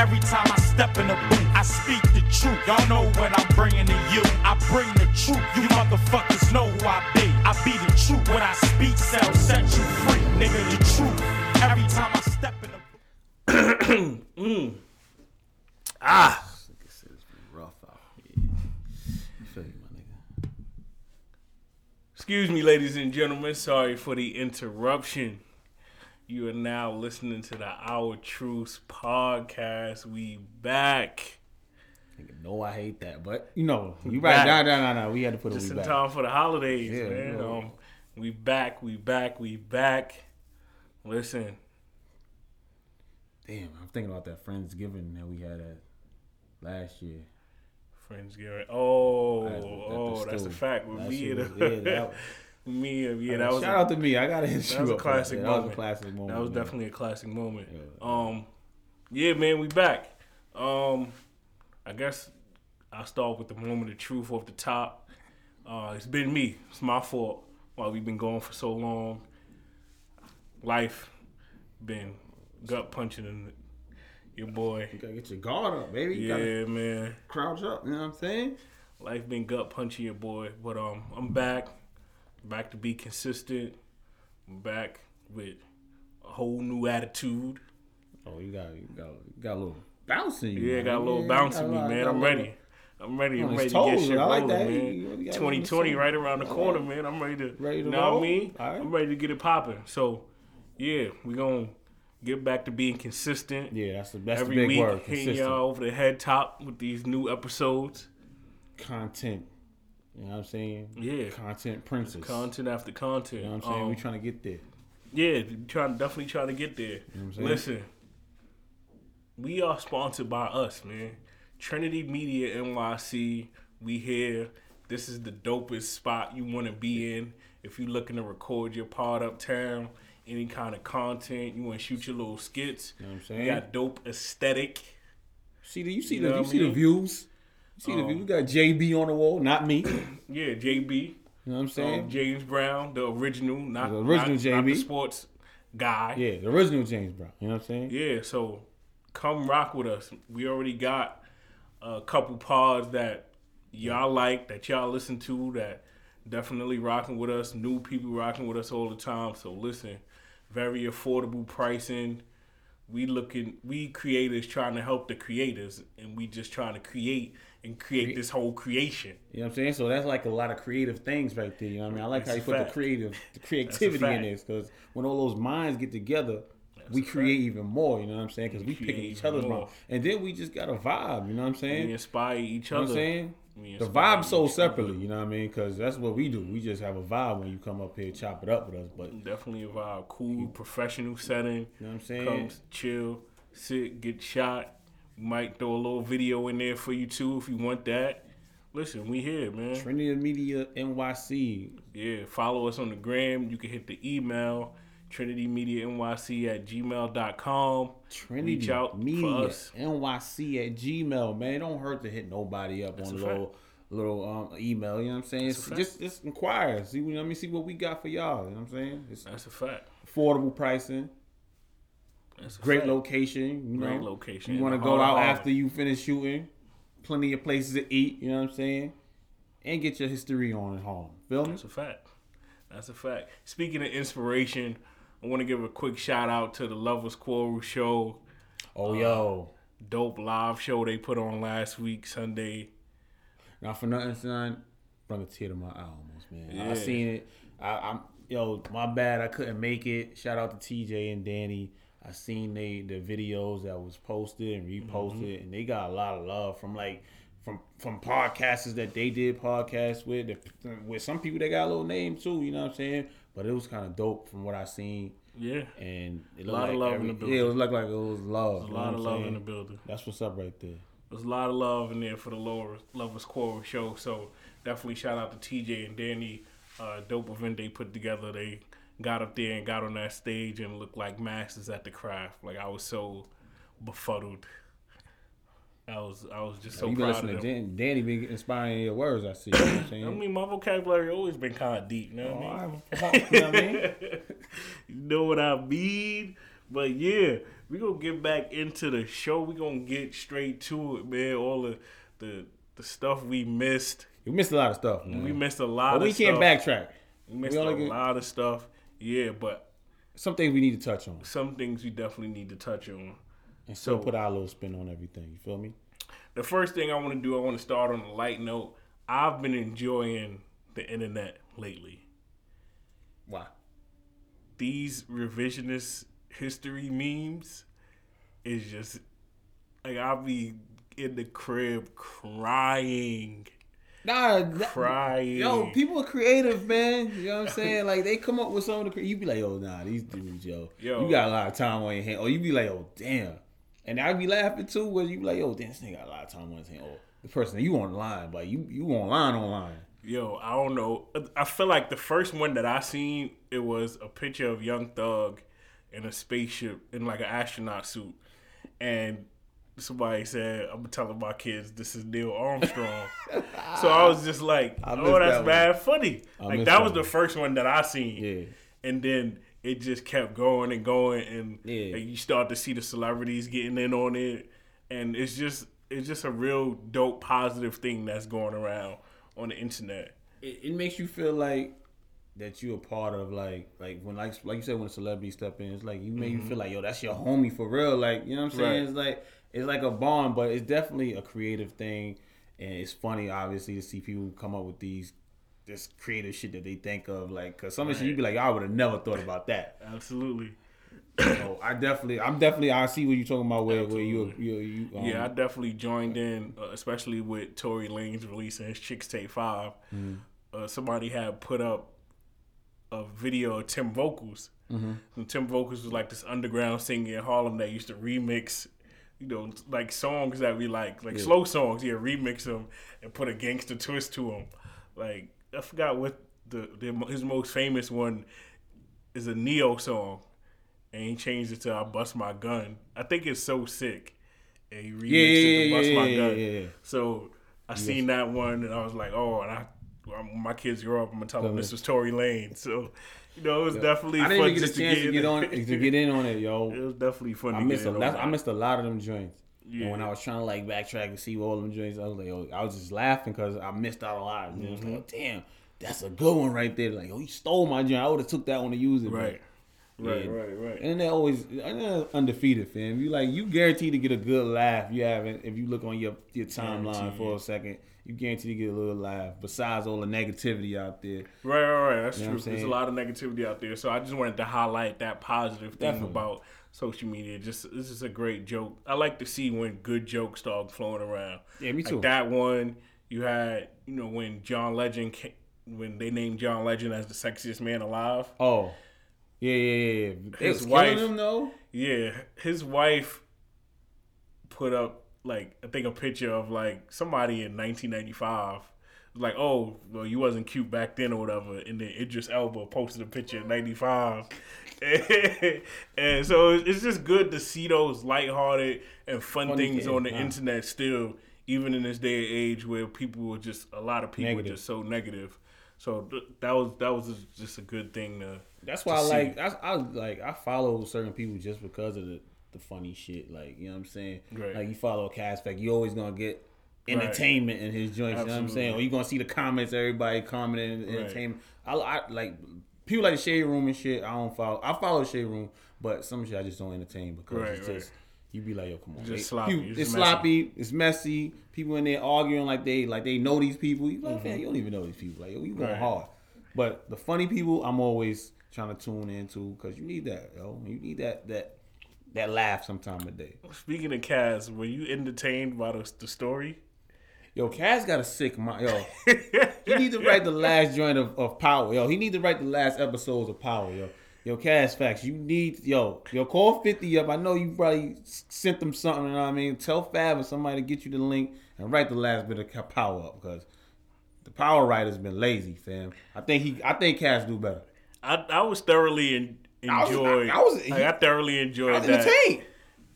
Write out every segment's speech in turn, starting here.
Every time I step in the booth, I speak the truth. Y'all know what I'm bringing to you. I bring the truth. You motherfuckers know who I be. I be the truth. What I speak shall set you free, nigga. The truth. Every time I step in the mm. Ah. Excuse me, ladies and gentlemen. Sorry for the interruption. You are now listening to the Our Truth podcast. We back. No, I hate that, but you know, you right. No, no, no, no. We had to put just it in back. time for the holidays, Yeah, man. you know. Um, we back. We back. We back. Listen, Damn, I'm thinking about that Friendsgiving that we had at last year. Friendsgiving. Oh, At- at the oh, that's a fact. With That me, yeah, that- me, and yeah, that Uh, was shout a- out to me. I gotta hit That you was a that. classic Yeah, moment. That was a classic moment. That was man. definitely a classic moment. Yeah. Um, yeah, man, we back. Um, I guess I'll start with the moment of truth off the top. Uh, it's been me. It's my fault. While we've been going for so long, life been gut punching in your boy. You gotta get your guard up, baby. You Yeah, man. crouch up. You know what I'm saying? Life been gut punching your boy, but um, I'm back, back to be consistent. Back with a whole new attitude. Oh, you got you got you got a little bounce in you. Yeah, man. got a little Yeah, bounce in me, lot- man. I'm ready. I'm ready. I'm ready to get shit rolling, that. man. You- you got a little 2020 right around the corner, man. I'm ready to. Ready to you know what I mean? I'm ready to get it popping. So, yeah, we gonna get back to being consistent. Yeah, that's the best. Every the big week, word. hitting y'all over the head top with these new episodes. content. You know what I'm saying? Yeah. Content princess. Content after content. You know what I'm saying? Um, we trying to get there. Yeah, trying definitely trying to get there. know what I'm saying? Listen, we are sponsored by us, man. Trinity Media NYC. We here. This is the dopest spot you want to be in if you're looking to record your pod uptown. Any kind of content you want to shoot your little skits. You know what I'm We saying? got dope aesthetic. See do you see You the you see the views. See the Um, views. We got JB on the wall, not me. Yeah, JB, You know what I'm saying? um, James Brown, the original, not The original not, not the sports guy. yeah, the original James Brown. You know what I'm saying? Yeah, so come rock with us. We already got a couple pods that y'all like, that y'all listen to, that definitely rocking with us. New people rocking with us all the time. So listen, very affordable pricing. We looking, we creators trying to help the creators, and we just trying to create and create this whole creation. You know what I'm saying? So that's like a lot of creative things right there. You know what I mean? I like That's how you put the creative, the creativity in this because when all those minds get together, we a create even more. You know what I'm saying? Because we picking create each other's mind, and then we just got a vibe. You know what I'm saying? We inspire each You know other. what I'm saying? The vibe other. separately, you know what I mean? Because that's what we do. We just have a vibe when you come up here, chop it up with us. But Definitely a vibe. Cool, professional setting. You know what I'm saying? Come chill, sit, get shot. Might throw a little video in there for you too if you want that. Listen, we here, man. Trinity Media NYC. Yeah, follow us on the gram. You can hit the email Trinity Media NYC at gmail.com. Trinity Reach out Media. NYC at Gmail. Man, it don't hurt to hit nobody up on a little little um, email. You know what I'm saying? That's. Just just inquire. See, what I mean? See what we got for y'all. You know what I'm saying? It's That's a fact. affordable pricing, That's great fact. location. You Great location You want to go out after you finish shooting. Plenty of places to eat. You know what I'm saying? And get your history on at home. Feel me? That's a fact. That's a fact. Speaking of inspiration, I want to give a quick shout out to the Lovers Quarrel show. Oh uh, yo. Dope live show they put on last week, Sunday. Not for nothing, son. Brought a tear to my eye almost, man. Yeah. I seen it. I, I'm yo, my bad. I couldn't make it. Shout out to TJ and Danny. I seen they the videos that was posted and reposted, Mm-hmm. and they got a lot of love from like from from podcasters that they did podcasts with. that- With some people that got a little name too. You know what I'm saying? But it was kind of dope from what I seen, Yeah. and it A lot of like love in the building. Yeah, it was looked like it was love. There's a lot of love in the building. That's what's up right there. There's a lot of love in there for the lower Lovers Quarrel show. So definitely shout out to TJ and Danny. Uh, dope event they put together. They got up there and got on that stage and looked like masters at the craft. Like I was so befuddled. I was I was just so you been proud listening to. Dan, Danny been inspiring your words. I see. You know what I'm saying? I mean, my vocabulary always been kind of deep. You know what I oh, mean? Oh, I- you know what I mean? you know what I mean? But yeah, we gonna get back into the show. We gonna get straight to it, man. All the the the stuff we missed. We missed a lot of stuff, man. We missed a lot. but we can't stuff. backtrack. We missed we a get- lot of stuff. Yeah, but Some things we need to touch on, some things we definitely need to touch on. and still So- put our little spin on everything. You feel me? The first thing I want to do, I want to start on a light note. I've been enjoying the internet lately. Why? These revisionist history memes is just like I'll be in the crib crying, Nah, that- crying. Yo, people are creative, man. You know what I'm saying? Like they come up with some of the. You be like, oh nah, these dudes, yo, Yo. you got a lot of time on your hand. Or you be like, oh, damn. And I be laughing too, where you be like, yo, damn, this nigga got a lot of time on his hand. Or the person you online, but you you online online. Yo, I don't know. I feel like the first one that I seen, it was a picture of Young Thug in a spaceship in like an astronaut suit, and somebody said, "I'm telling my kids this is Neil Armstrong." so I was just like, I "Oh, that's that bad funny." I like that that was the first one that I seen, Yeah. and then it just kept going and going, and Yeah. like, you start to see the celebrities getting in on it, and it's just it's just a real dope positive thing that's going around on the internet. It, it makes you feel like that you're a part of like like when like like you said when a celebrity step in, it's like you make you mm-hmm. feel like yo that's your homie for real. Like you know what I'm saying? Right. It's like it's like a bond, but it's definitely a creative thing, and it's funny obviously to see people come up with these this creative shit that they think of like because some of the shit you be like I would have never thought about that. Absolutely. So I definitely I'm definitely I see what you're talking about where where you you you um, Yeah, I definitely joined in, uh, especially with Tory Lanez releasing his Chixtape 5. Mm-hmm. Uh, somebody had put up a video of Tim Vocals. Mm-hmm. Tim Vocals was like this underground singer in Harlem that used to remix, you know, like songs that we like, like slow songs. Yeah, remix them and put a gangster twist to them. Like, I forgot what the, the his most famous one is a Ne-Yo song. And he changed it to I Bust My Gun. I think it's so sick. And he remixed Yeah, it yeah, to Bust yeah, My yeah, Gun. yeah, yeah. So I seen that one and I was like, oh, and I when my kids grow up, I'm gonna tell them Tell this was Tory Lane. So, you know, it was definitely I didn't even get a chance to to get, get on in. to get in on it, yo. it was definitely fun. I to missed get a in that's, on I missed a lot of them joints. Yeah. And when I was trying to like backtrack and see all them joints, I was like, oh, I was just laughing because I missed out a lot. You know, Mm-hmm. like, damn, that's a good one right there. Like, oh, you stole my joint. I would have took that one to use it. but- Right. Right, Yeah. right, right. And they always and they're undefeated, fam. You like you guaranteed to get a good laugh. You haven't if you look on your your timeline Guaranteed. for a second. You guarantee to get a little laugh. Besides all the negativity out there, Right, right, right. That's You know true. There's a lot of negativity out there, so I just wanted to highlight that positive thing Definitely. about social media. Just this is a great joke. I like to see when good jokes start flowing around. Yeah, me too. Like that one you had, you know, when John Legend, ca when they named John Legend as the sexiest man alive. oh yeah, yeah, yeah. His wife- him though. Yeah, his wife put up like I think a picture of like somebody in 1995. Like, oh, well, you wasn't cute back then or whatever, and then Idris Elba posted a picture in '95, and so it's just good to see those lighthearted and fun Funny things on the internet still, even in this day and age where people are just a lot of people Negative. are just so negative. So th- that was that was just a good thing to. That's to why I see. like I, I like I follow certain people just because of the, the funny shit. Like you know what I'm saying. Right. Like you follow a cast fact, you always gonna get entertainment in his joints. You know what I'm saying? Or you gonna see the comments, everybody commenting Right. entertainment. I, I like people like the shade room and shit. I don't follow. I follow shade room, but some shit I just don't entertain because Right, it's right. just. You be like, yo, come on. Just sloppy. people- It's it's messy. sloppy. It's messy. People in there arguing like they like they know these people. You like, Mm-hmm. man, you don't even know these people. Like, yo, you going Right. hard. But the funny people, I'm always trying to tune into because you need that, yo. You need that that that laugh sometime a day. Speaking of Kaz, were you entertained by the, the story? Yo, Cass got a sick mind. Yo, he need to write the last joint of, of Power. Yo, he need to write the last episodes of Power. Yo, yo, Cass Facts. You need yo, yo, call Fifty up. I know you probably sent them something. You know what I mean? Tell Fab or somebody to get you the link and write the last bit of Power up because the Power writer's been lazy, fam. I think he, I think Cass do better. I I was thoroughly en- I was- enjoyed. I- I was- like, I thoroughly enjoyed I was that entertained.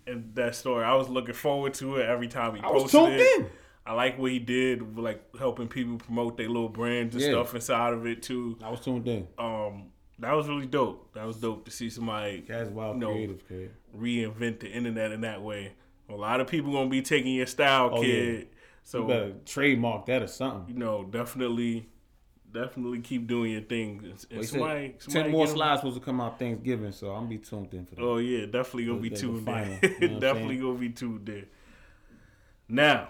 and that story. I was looking forward to it every time he I was posted tuned it. in. I like what he did, like helping people promote their little brands and Yeah. stuff inside of it too. I was tuned in. Um, that was really dope. That was dope to see somebody Cass wild No. creative, kid. reinvent the internet in that way. A lot of people gonna be taking your style, Oh, yeah. kid. So You better trademark that or something. you know, definitely, definitely keep doing your thing. And, said somebody, somebody Ten more slides supposed to come out Thanksgiving, so I'm be tuned in for that. Oh yeah, definitely gonna be tuned in. you know definitely gonna be tuned in. Now,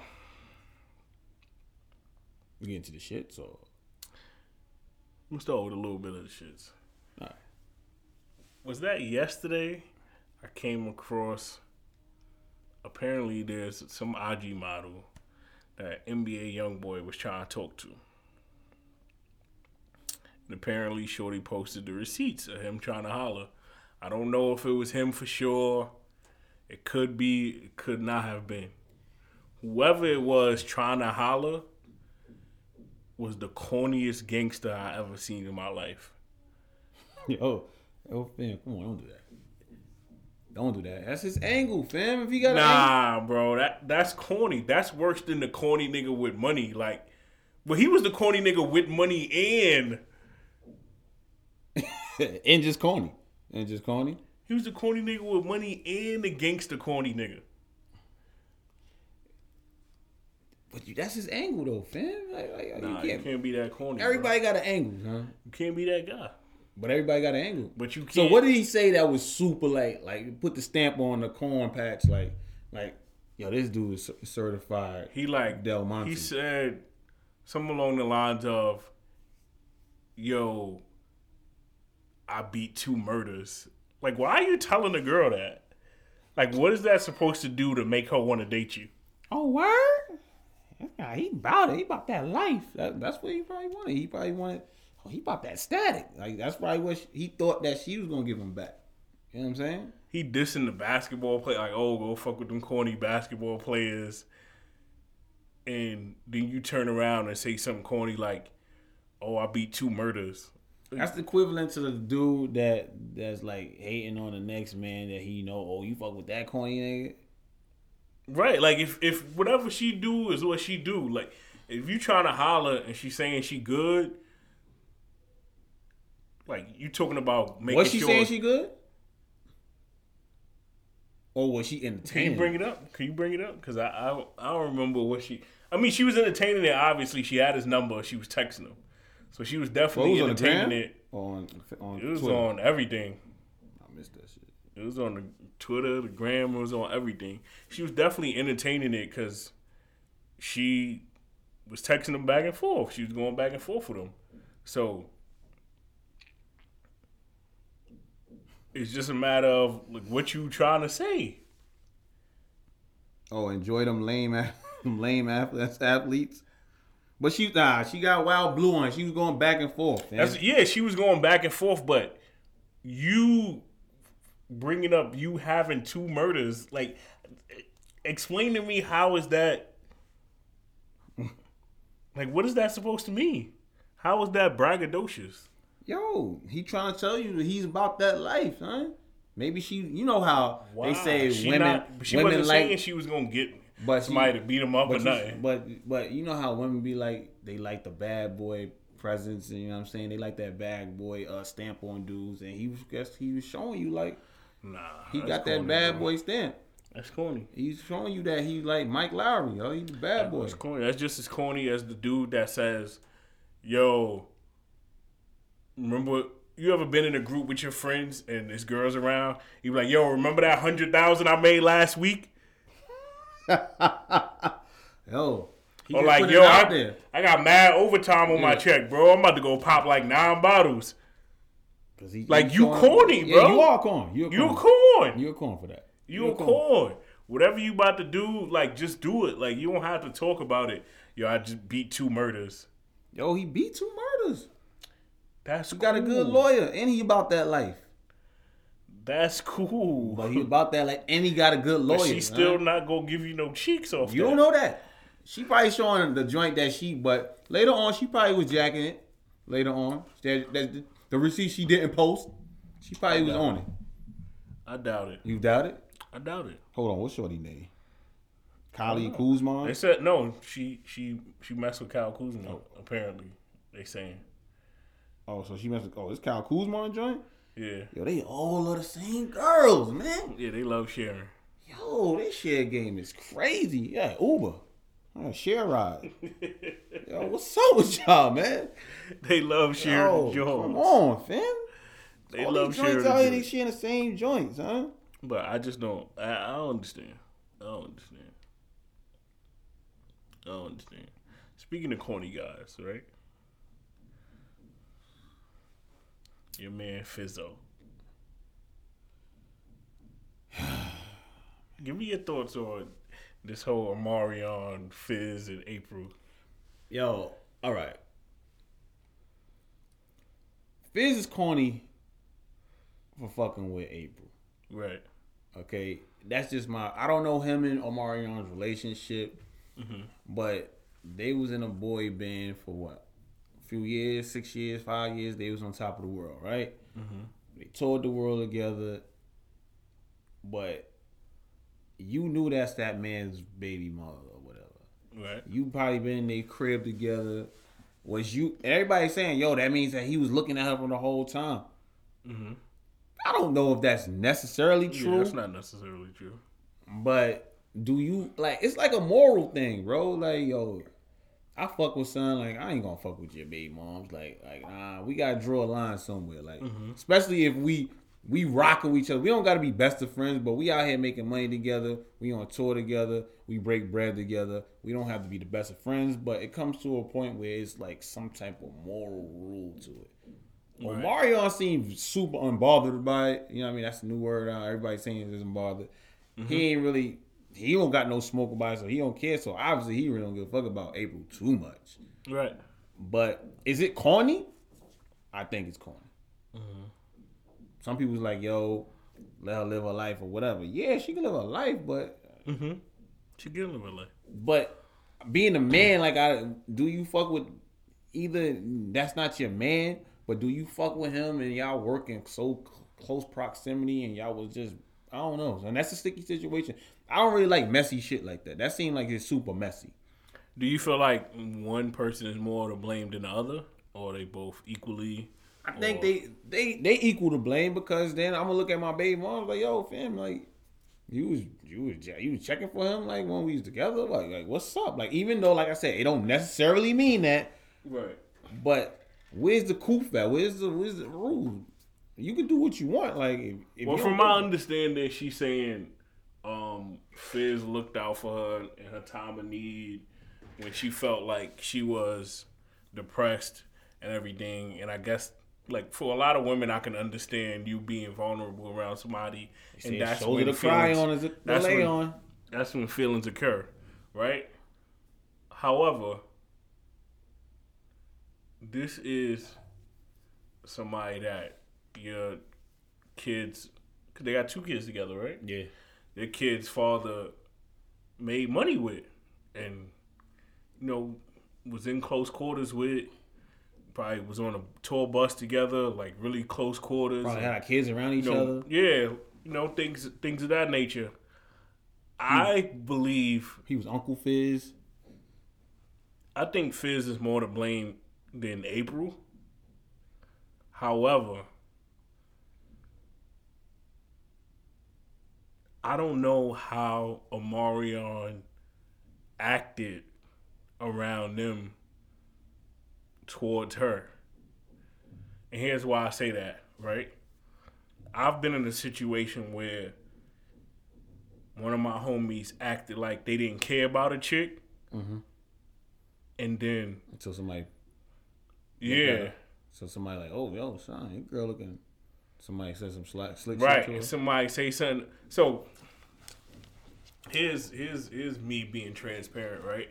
We get into the shit, so I'm gonna start with a little bit of the shits. Alright. Was that yesterday? I came across. Apparently, there's some IG model that NBA YoungBoy was trying to talk to. And apparently, Shorty posted the receipts of him trying to holler. I don't know if it was him for sure. It could be, it could not have been. Whoever it was trying to holler was the corniest gangster I ever seen in my life. yo, yo, fam, come on, don't do that. Don't do that. That's his angle, fam. If he got Nah, bro, that that's corny. That's worse than the corny nigga with money. Like, but he was the corny nigga with money and an angle, and just corny, and just corny. he was the corny nigga with money and the gangster corny nigga. But you, that's his angle, though, fam. Like, like, Nah, you you can't. can't be that corny. bro. Everybody got an angle, huh? you can't be that guy. But everybody got an angle. But you can't. So what did he say that was super like like put the stamp on the corn patch like like yo this dude is certified. He like Del Monte. He said something along the lines of, "Yo, I beat two murders." Like, why are you telling a girl that? Like, what is that supposed to do to make her want to date you? Oh word! Yeah, he about it. He about that life. That, that's what he probably wanted. He probably wanted. Oh, he about that static. Like that's probably what she, he thought that she was gonna give him back. You know what I'm saying? He dissing the basketball play like, "Oh, go fuck with them corny basketball players," and then you turn around and say something corny like, "Oh, I beat two murders." That's the equivalent to the dude that that's like hating on the next man that he know. Oh, you fuck with that corny nigga. Right, like if if whatever she do is what she do, like if you trying to holler and she's saying she good, like you talking about making Was she sure. saying she good? Or was she entertaining? Can you bring it up? Can you bring it up? Because I, I I don't remember what she. I mean, she was entertaining it. Obviously, she had his number. She was texting him, so she was definitely was on the entertaining it. On on It was Twitter. on everything. I missed that shit. It was on the Twitter, the gram. It was on everything. She was definitely entertaining it because she was texting them back and forth. She was going back and forth with them. So it's just a matter of like what you trying to say. Oh, enjoy them lame them lame athletes. But she nah, she got wild blue on. She was going back and forth. That's, yeah, she was going back and forth, but you bringing up you having two murders, like, explain to me how is that? Like, what is that supposed to mean? How is that braggadocious? Yo, he trying to tell you that he's about that life, huh? Maybe she, you know how they say She women, not- she women wasn't like, saying she was gonna get But she- somebody to beat him up or but, you, nothing. but but you know how women be like, they like the bad boy presence, and you know what I'm saying? They like that bad boy uh, stamp on dudes, and he was guess he was showing you like nah, he got that bad bro. boy stamp. That's corny. He's showing you that he like Mike Lowrey, yo, he's the bad boy. That's corny. That's just as corny as the dude that says, "Yo, remember you ever been in a group with your friends and there's girl's around? You be like, yo, remember that hundred thousand I made last week? Yo, he Or like, yo, out I, there. I got mad overtime on my check, bro. I'm about to go pop like nine bottles. he- Like, you corny, Yeah, bro. you are corny. You a You a corny. corn. You a corn for that. You a corn. Whatever you about to do, like just do it. Like you don't have to talk about it. Yo, I just beat two murders. Yo, he beat two murders. That's He got a good lawyer, and he about that life. That's cool. But he about that like, and he got a good lawyer. But she's still huh? not gonna give you no cheeks off. You that. don't know that. She probably showing the joint that she, but later on she probably was jacking it. Later on, that, that, the receipt she didn't post, she probably was on it. I doubt it. You doubt it? I doubt it. Hold on, what's shorty name? Kylie Kuzma. They said no. She she she messed with Kyle Kuzma. Oh. Apparently, they saying. Oh, so she messed with. Oh, it's Kyle Kuzma joint. Yeah, Yo, they all are the same girls, man. yeah, they love sharing. Yo, this share game is crazy. Yeah, Uber. Uh, share ride. Yo, what's up with y'all, man? They love sharing Yo, the come on, fam. They All love sharing joints the out here, they joints. sharing the same joints, huh? But I just don't. I, I don't understand. I don't understand. I don't understand. Speaking of corny guys, right? Your man Fizzo. Give me your thoughts on this whole Omarion, Fizz, and April. Yo, all right. Fizz is corny for fucking with April. Right. Okay, that's just my. I don't know him and Omarion's relationship, mm-hmm. but they was in a boy band for what, few years, six years, five years. They was on top of the world, right? They toured the world together, but you knew that's that man's baby mother or whatever. Right. You probably been in their crib together. Was you? Everybody saying, "Yo, that means that he was looking at her for the whole time." Mm-hmm. I don't know if that's necessarily Yeah, true. that's not necessarily true. But do you like? It's like a moral thing, bro. Like, yo, I fuck with son. Like, I ain't gonna fuck with your baby moms. Like, like, nah, we gotta draw a line somewhere. Like, especially if we we rocking with each other. We don't gotta be best of friends, but we out here making money together. We on tour together. We break bread together. We don't have to be the best of friends, but it comes to a point where it's like some type of moral rule to it. Well, Right. Mario seems super unbothered by it. You know what I mean? That's the new word. Uh, everybody's saying is unbothered. He ain't really, he don't got no smoke about it, so he don't care. So obviously he really don't give a fuck about April too much. Right. But is it corny? I think it's corny. Some people's like, yo, let her live her life or whatever. Yeah, she can live her life, but Mm-hmm. She getting live her life. but being a man, like I do you fuck with either that's not your man, but do you fuck with him and y'all working so close proximity and y'all was just I don't know. And that's a sticky situation. I don't really like messy shit like that. That seemed like it's super messy. Do you feel like one person is more to blame than the other, or they both equally? I think or- they they they equal to blame because then I'm gonna look at my baby mom like, yo, fam, like you was you was you was checking for him like when we was together, like like what's up? Like even though like I said, it don't necessarily mean that, right. but where's the coof at? Where's the where's the rule? You can do what you want, like if, if Well, from my understanding, she's saying um, Fizz looked out for her in her time of need when she felt like she was depressed and everything. And I guess, like for a lot of women, I can understand you being vulnerable around somebody, and that's shoulder when to cry feelings- on is to that's when- on. that's when feelings occur, right? However, this is somebody that your kids, cause they got two kids together, right? Yeah. Their kid's father made money with, and you know was in close quarters with. Probably was on a tour bus together, like really close quarters. Probably and- had kids around each you know, other. yeah, you know things things of that nature. I believe He was Uncle Fizz. I think Fizz is more to blame than April. However, I don't know how Omarion acted around them towards her. And here's why I say that, right? I've been in a situation where one of my homies acted like they didn't care about a chick. Mm-hmm. And then, Until somebody yeah, uh, so somebody like, oh yo, son, your girl looking somebody said some slack slick shit right. Somebody say something. So here's here's here's me being transparent, right?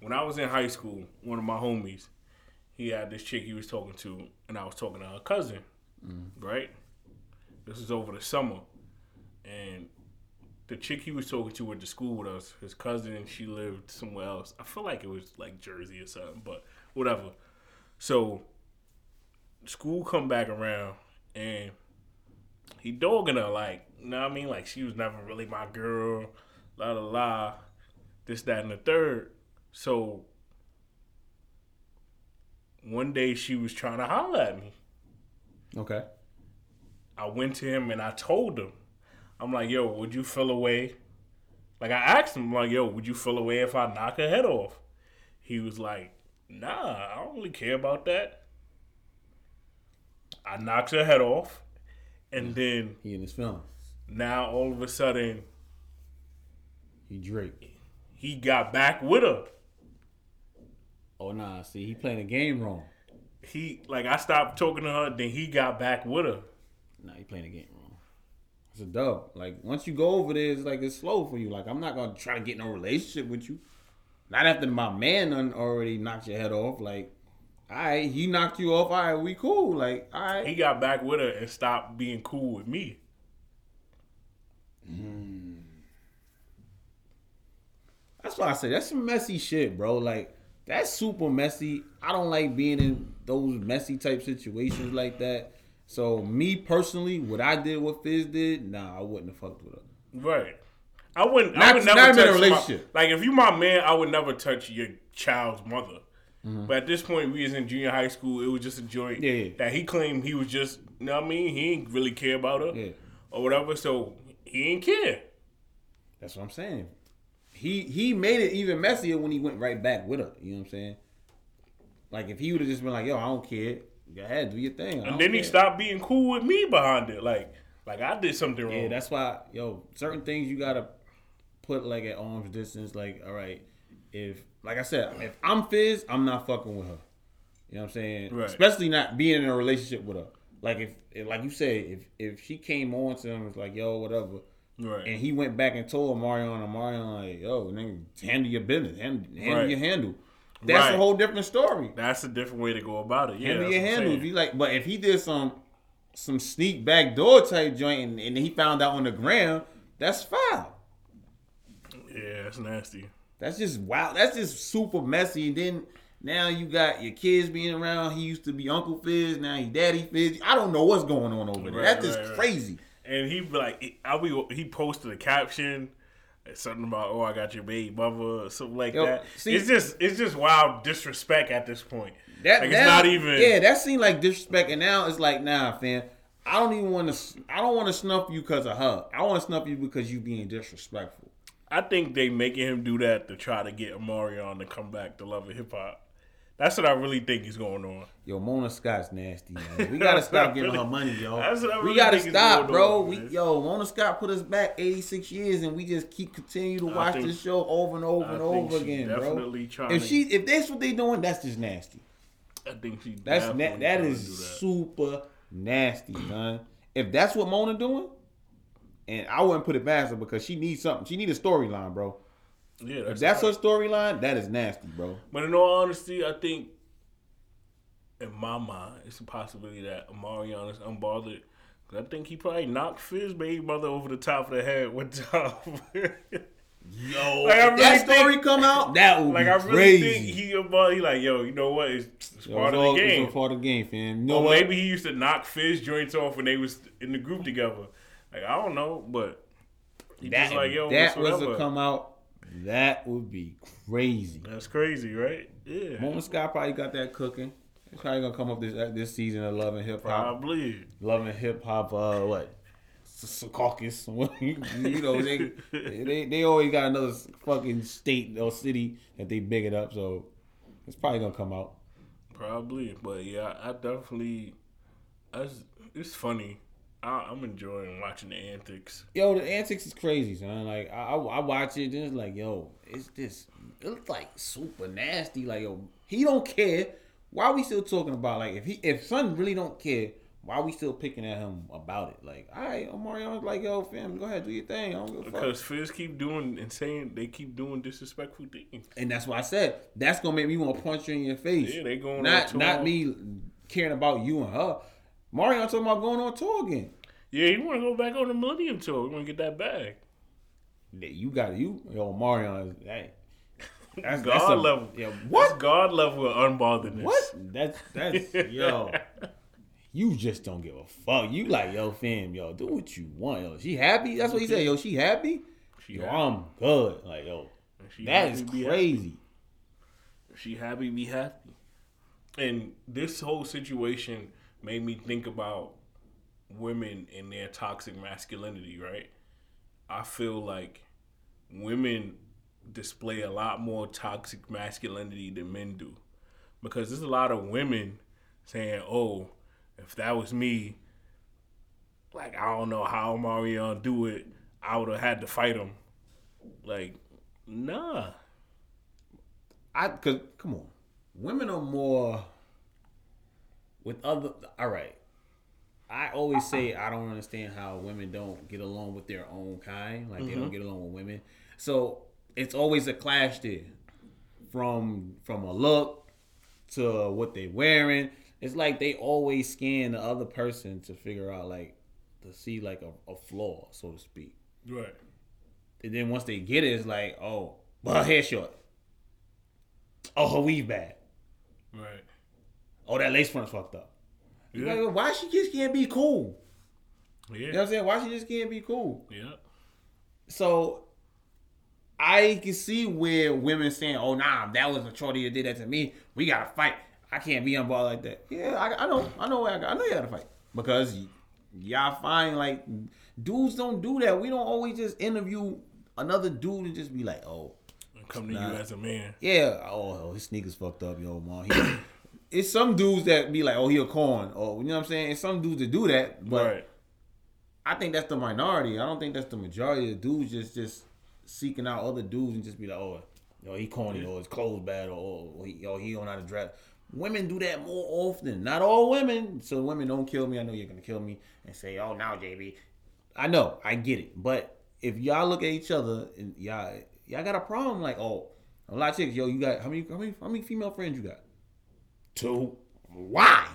When I was in high school, one of my homies, he had this chick he was talking to, and I was talking to her cousin, mm. right? This was over the summer, and the chick he was talking to went to school with us. His cousin, and she lived somewhere else. I feel like it was like Jersey or something, but whatever. So school come back around, and he dogging her like, you know what I mean? Like she was never really my girl, la la la, this, that, and the third. So one day she was trying to holler at me. Okay. I went to him and I told him, I'm like, yo, would you feel away? Like I asked him, like, yo, would you feel away if I knock her head off? He was like, nah, I don't really care about that. I knocked her head off, and then He in his feelings. now all of a sudden He Drake. he got back with her. Oh nah, see, he playing the game wrong. He like I stopped talking to her, then he got back with her. Nah, he playing the game wrong. It's a dub. Like once you go over there, it's like it's slow for you. Like I'm not gonna try to get no relationship with you. Not after my man already knocked your head off. Like, all right, he knocked you off. All right, we cool. Like, all right. He got back with her and stopped being cool with me. Hmm. That's why I say that's some messy shit, bro. Like that's super messy. I don't like being in those messy type situations like that. So me personally, what I did, what Fizz did, nah, I wouldn't have fucked with her. Right. I wouldn't. I would never not touch a my- like if you my man, I would never touch your child's mother. Mm-hmm. But at this point, we was in junior high school. It was just a joint Yeah, yeah. that he claimed he was just. You know what I mean? He ain't really care about her Yeah. or whatever. So he ain't care. That's what I'm saying. He he made it even messier when he went right back with her. You know what I'm saying? Like if he would have just been like, "Yo, I don't care. Go ahead, do your thing." I And then he stopped being cool with me behind it. Like like I did something wrong. Yeah, that's why, yo, certain things you gotta put like at arm's distance. Like, all right, if like I said, if I'm Fizz, I'm not fucking with her. You know what I'm saying? Right. Especially not being in a relationship with her. Like if, if like you said, if if she came on to him, it's like, yo, whatever. right. And he went back and told Marion and Marion like, yo, nigga, handle your business, handle, handle Right. your handle. That's Right. a whole different story. that's a different way to go about it. Yeah, handle your handle. If you like, but if he did some some sneak back door type joint and, and he found out on the ground, that's foul. Yeah, that's nasty. That's just wow. That's just super messy. And then now you got your kids being around. He used to be Uncle Fizz. Now he Daddy Fizz. I don't know what's going on over there. Right, that's just right, right. crazy. And he be like, I be he posted a caption, something about, "Oh, I got your baby mother," or something like Yo, that. see- it's just it's just wild disrespect at this point. That like now- it's not even. Yeah, that seemed like disrespect, and now it's like, nah, fam. I don't even want to. I don't want to snuff you because of her. I want to snuff you because you being disrespectful. I think they making him do that to try to get Omarion to come back to love and hip hop. That's what I really think is going on. Yo, Mona Scott's nasty, man. We gotta stop giving her money, yo. I we gotta stop, bro. on, we yo, Mona Scott put us back 86 years, and we just keep continue to watch think- this show over and over I and over again, bro. If she, if that's what they doing, that's just nasty. I think she. That's na- that is that. super nasty, man. If that's what Mona doing, and I wouldn't put it past her because she needs something. She needs a storyline, bro. Yeah, If that's, that's her storyline, that is nasty, bro. But in all honesty, I think in my mind, it's a possibility that Omarion is unbothered. 'Cause I think he probably knocked Fizz baby mother over the top of the head one time. Yo, Like, I if that story think- come out, that would like be I really crazy. think he unbothered. He like, yo, you know what? It's, it's Yo, part it's of all- the it's game. a part of the game, fam. You know Or what? maybe he used to knock Fizz joints off when they was in the group together. Like I don't know, but he that, just like, yo, that was to come out. That would be crazy. That's crazy, right? Yeah, Mona Scott probably got that cooking. It's probably gonna come up this uh, this season of Love and Hip Hop. probably. Love and Hip Hop. Uh, what? S- Caucus. you know they, they they always got another fucking state or city that they big it up. So it's probably gonna come out. Probably, but yeah, I definitely. That's, it's funny. I, I'm enjoying watching the antics. Yo, the antics is crazy, son. Like I, I, I watch it, and it's like, yo, it's just it looks like super nasty. Like yo, he don't care. Why we still talking about like if he if son really don't care, why we still picking at him about it? Like, all right, Omarion's like, yo, fam, go ahead, do your thing. I don't give a fuck. Because Fizz keep doing and saying they keep doing disrespectful things. And that's why I said that's gonna make me want to punch you in your face. Yeah, they going not not me caring about you and her. Mario talking about going on tour again. Yeah, you want to go back on the Millennium Tour. You want to get that bag. Yeah, You got you, yo, Mario. Hey, that's God that's a- level. Yeah, That's what? God level of unbotheredness. What? That's that's yo. You just don't give a fuck. You like yo, fam, yo, do what you want, yo. She happy? That's what he said, yo. She happy? She yo, happy. I'm good. Like yo, that is that happy, is be happy. crazy. She happy, be happy. And this whole situation made me think about women and their toxic masculinity, right? I feel like women display a lot more toxic masculinity than men do. Because there's a lot of women saying, oh, if that was me, like, I don't know how Mario do it. I would have had to fight him. Like, nah. I cause come on, women are more with other. All right, I always say I don't understand how women don't get along with their own kind. Like they don't mm-hmm. get along with women. So it's always a clash there, from from a look to what they wearing. It's like they always scan the other person to figure out like to see like a, a flaw, so to speak. Right. And then once they get it, it's like, oh, well, her hair short. Oh, her weave bad. Right. Oh, that lace front's fucked up. You Yeah. Like, why she just can't be cool? Yeah. You know what I'm saying? Why she just can't be cool? Yeah. So I can see where women saying, "Oh, nah, that was a shorty that did that to me. We gotta fight. I can't be on ball like that." Yeah, I, I know, I know, I, I know you gotta fight because y- y'all find like dudes don't do that. We don't always just interview another dude and just be like, "Oh, And come to Nah. you as a man. Yeah. Oh, oh, his sneakers fucked up, yo, man. He, it's some dudes that be like, oh, he a corn, or you know what I'm saying. It's some dudes that do that, but right. I think that's the minority. I don't think that's the majority of dudes just just seeking out other dudes and just be like, oh, yo, he corny, or his clothes bad, or, or he, yo, he don't know how to dress. Women do that more often. Not all women. So women don't kill me. I know you're gonna kill me and say, oh, now JB. I know, I get it, but if y'all look at each other and y'all y'all got a problem, like, oh, a lot of chicks, yo, you got how many how many how many female friends you got? Two. Why?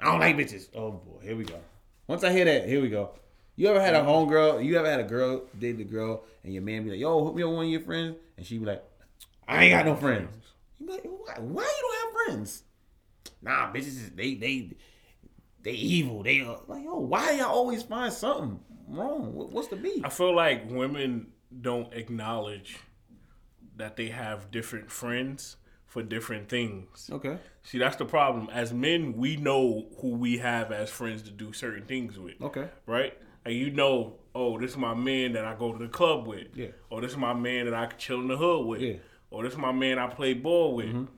I don't like bitches. Oh boy, here we go. Once I hear that, here we go. You ever had a homegirl? You ever had a girl date the girl, and your man be like, "Yo, hook me up with one of your friends," and she be like, "I ain't got no friends." You be like, "Why? Why you don't have friends?" Nah, bitches, they they they evil. They uh, like, yo, why y'all always find something wrong? What's the beef? I feel like women don't acknowledge that they have different friends for different things. Okay, See, that's the problem. As men, we know who we have as friends to do certain things with. okay, Right? And you know, oh, this is my man that I go to the club with. Yeah. Or this is my man that I can chill in the hood with. Yeah. Mm-hmm. Or this is my man I play ball with.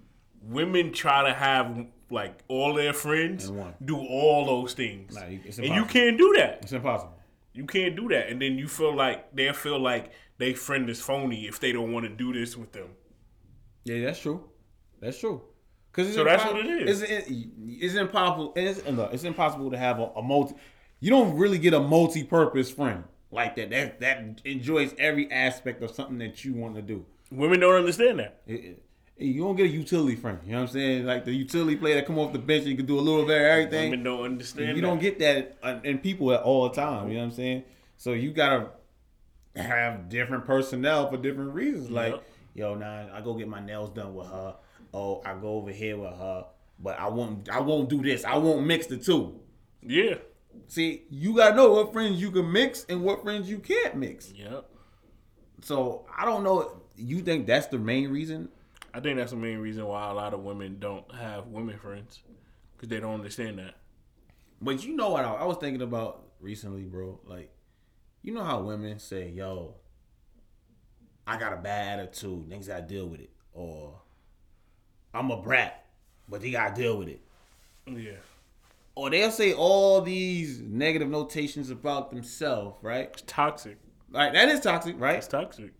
Women try to have like all their friends do all those things. Nah, and you can't do that. it's impossible. You can't do that. And then you feel like they feel like they friend is phony if they don't want to do this with them. Yeah, that's true. That's true. Cause So that's what it is. It's, it's impossible. It's, it's impossible to have a, a multi. You don't really get a multi-purpose friend like that. That that enjoys every aspect of something that you want to do. Women don't understand that. It- it- you don't get a utility friend. You know what I'm saying? Like the utility player that come off the bench and you can do a little bit of everything. Women don't understand. You that. don't get that in people at all the time. You know what I'm saying? So you gotta have different personnel for different reasons. Like, Yep. yo, nah, I go get my nails done with her. Oh, I go over here with her, but I won't. I won't do this. I won't mix the two. Yeah. See, you gotta know what friends you can mix and what friends you can't mix. Yep. So I don't know. You think that's the main reason? I think that's the main reason why a lot of women don't have women friends because they don't understand that. But you know what I, I was thinking about recently, bro? Like, you know how women say, yo, I got a bad attitude, niggas gotta deal with it. Or I'm a brat, but they gotta deal with it. Yeah. Or they'll say all these negative notations about themselves, right? It's toxic. Like that is toxic, right? It's toxic.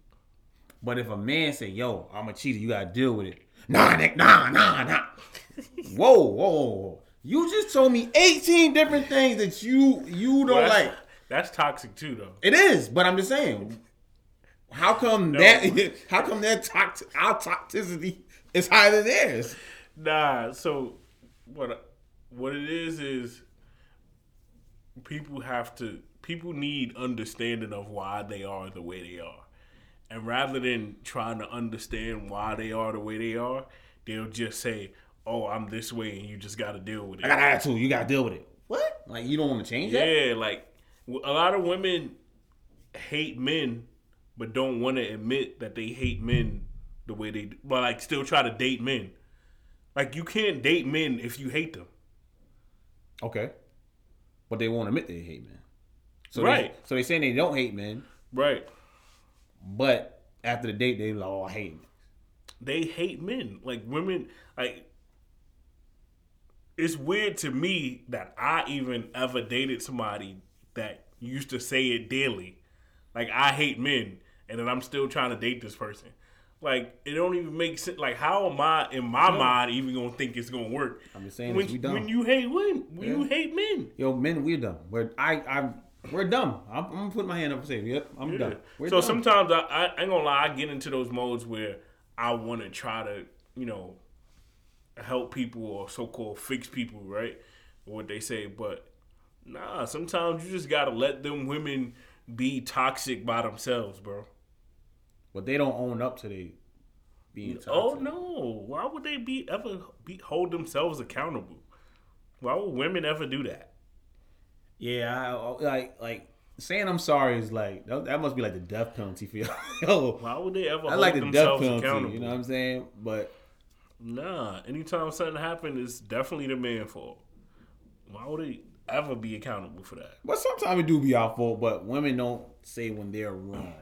But if a man say, yo, I'm a cheater, you gotta deal with it. Nah, Nick, nah, nah, nah. whoa, whoa, whoa, whoa. You just told me 18 different things that you you don't Well, that's, like. that's toxic too, though. It is, but I'm just saying. How come that? How come that our toxicity is higher than theirs? Nah. So what? What it is is people have to. People need understanding of why they are the way they are, and rather than trying to understand why they are the way they are, they'll just say, "Oh, I'm this way," and you just got to deal with it. I got attitude. You got to deal with it. What? Like you don't want to change that? Yeah, like a lot of women hate men, but don't want to admit that they hate men the way they, do, but like still try to date men. Like you can't date men if you hate them. Okay. but they won't admit they hate men. So Right. They, so they saying they don't hate men, Right. but after the date they like, oh, I hate men. they hate men. Like women, like it's weird to me that I even ever dated somebody that used to say it daily. Like I hate men, and then I'm still trying to date this person. Like it don't even make sense. Like how am I in my mind even gonna think it's gonna work? I'm just saying when, this, we dumb. when you hate when when you hate men. Yo, men, we're dumb. We're I I we're dumb. I'm, I'm gonna put my hand up and say, yep, I'm Yeah. dumb. We're So dumb. sometimes I, I ain't gonna lie, I get into those modes where I want to try to, you know, help people or so-called fix people, right? What they say, but nah. Sometimes you just gotta let them women be toxic by themselves, bro. But they don't own up to they being toxic. Oh no! Why would they be ever be hold themselves accountable? Why would women ever do that? Yeah, I, like like saying I'm sorry is like that, that must be like the death penalty for y'all. Yo, Why would they ever I hold like the death themselves penalty. accountable? You know what I'm saying? But Nah, anytime something happens, it's definitely the man's fault. Why would he ever be accountable for that? but sometimes it do be our fault. But women don't say when they're wrong.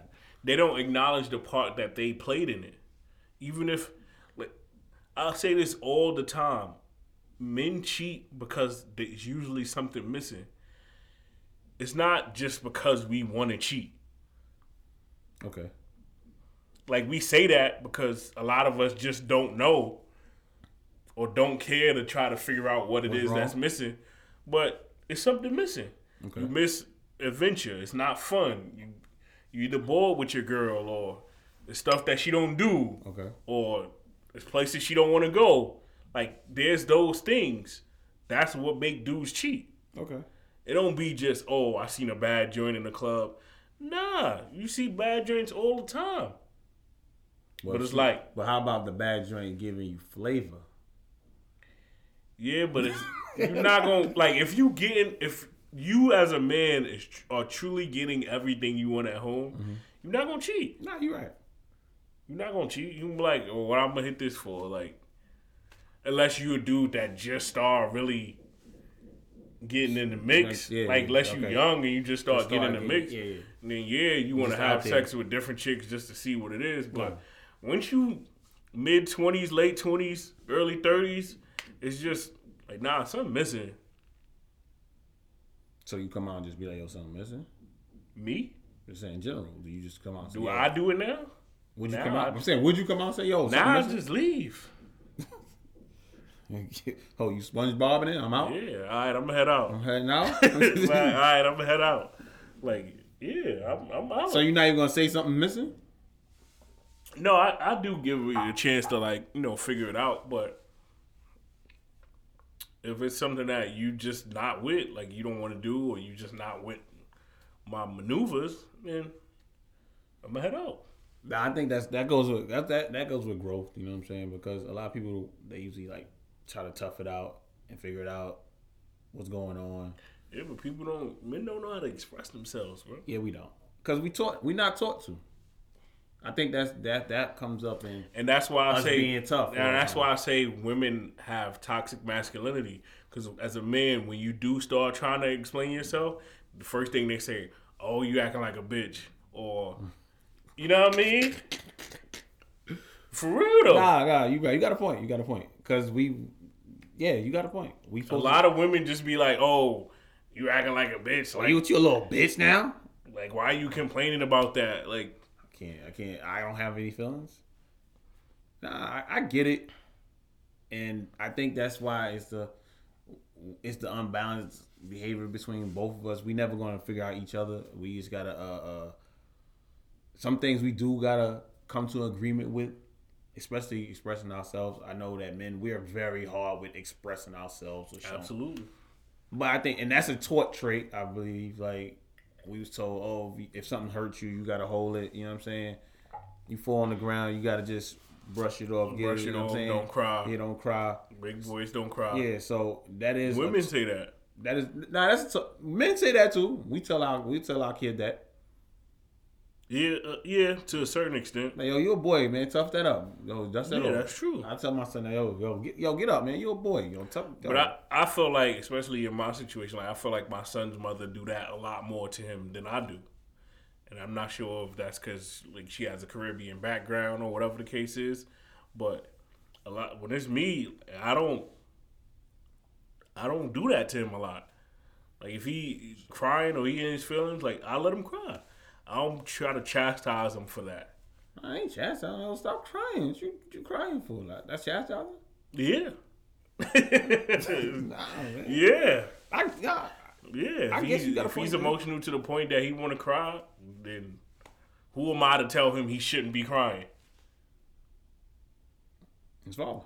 They don't acknowledge the part that they played in it. Even if, like, I'll say this all the time men cheat because there's usually something missing. It's not just because we want to cheat. Okay. Like, we say that because a lot of us just don't know or don't care to try to figure out what it What's is wrong? that's missing. But it's something missing. Okay. You miss adventure. It's not fun. You you either bored with your girl or the stuff that she don't do Okay. or it's places she don't want to go. Like there's those things. That's what make dudes cheat. Okay. It don't be just oh I seen a bad joint in the club. Nah, you see bad joints all the time. But it's like- But how about the bad joint giving you flavor? Yeah, but it's you're not gonna like if you getting if you as a man is tr- are truly getting everything you want at home, you're not gonna cheat. Nah, you're right. You're not gonna cheat. You can be like, oh, what I'm gonna hit this for? Like, unless you a dude that just start really getting in the mix. Like, yeah, like, unless you okay. young and you just start, Just getting in the mix. yeah, yeah. Then yeah, you want to have sex with different chicks just to see what it is. But Yeah. once you mid twenties, late twenties, early thirties, it's just like nah, something missing. So you come out and just be like, yo, something missing? Me? Just saying in general. Do you just come out and say, Do yo, I do it now? would you Nah, come out? I- I'm saying, would you come out and say, yo, something Now I missing? just leave. oh, you SpongeBob it? I'm out. Yeah, all right, I'm gonna head out. I'm heading out. like, all right, I'm gonna head out. Like, yeah, I'm, I'm out. so you're not even gonna say something missing? no, I, I do give you a chance to like, you know, figure it out, but if it's something that you just not with, like you don't want to do, or you just not with my maneuvers, then I'm gonna head out. I think that's that goes with that, that that goes with growth. You know what I'm saying? Because a lot of people they usually like try to tough it out and figure it out what's going on. Yeah, but people don't, men don't know how to express themselves, bro. Yeah, we don't because we taught we not taught to. I think that's that that comes up in And that's why I say being tough And that's why I say women have toxic masculinity. Because as a man, when you do start trying to explain yourself, the first thing they say, "Oh, you acting like a bitch," or you know what I mean? For real though, nah nah you got you got a point you got a point because we yeah you got a point we a lot of women just be like, "Oh, you acting like a bitch." to, Like, you you a little bitch now. like why are you complaining about that? Like, can't I can't I don't have any feelings. Nah, I, I get it, and I think that's why it's the it's the unbalanced behavior between both of us. We never gonna figure out each other. We just gotta uh, uh some things we do gotta come to agreement with, especially expressing ourselves. I know that men we are very hard with expressing ourselves. Absolutely. But I think, and that's a taught trait, I believe. Like we was told, oh, if something hurts you, you gotta hold it. You know what I'm saying? You fall on the ground, you gotta just brush it off. Get Brush it, you it know what I'm saying? don't cry. Yeah, don't cry. Big boys don't cry. Yeah, so that is Women a- say that. that is nah. That's t- men say that too. We tell our we tell our kid that. Yeah, uh, yeah, to a certain extent. Like, yo, you a boy, man. Tough that up. Yo, dust that Yeah, that's true. I tell my son, yo, yo, get, yo, get up, man. You a boy. Yo, tough. Yo. But I, I feel like, especially in my situation, like I feel like my son's mother do that a lot more to him than I do, and I'm not sure if that's because like she has a Caribbean background or whatever the case is. But a lot when it's me, I don't, I don't do that to him a lot. Like if he's crying or he in his feelings, like I let him cry. I don't try to chastise him for that. I ain't chastising. Yo, stop crying. What you, you crying for? Like, that's chastising? Yeah. Nah, yeah. I. Yeah, I guess you got a if he's emotional to the point that he want to cry, then who am I to tell him he shouldn't be crying? It's father.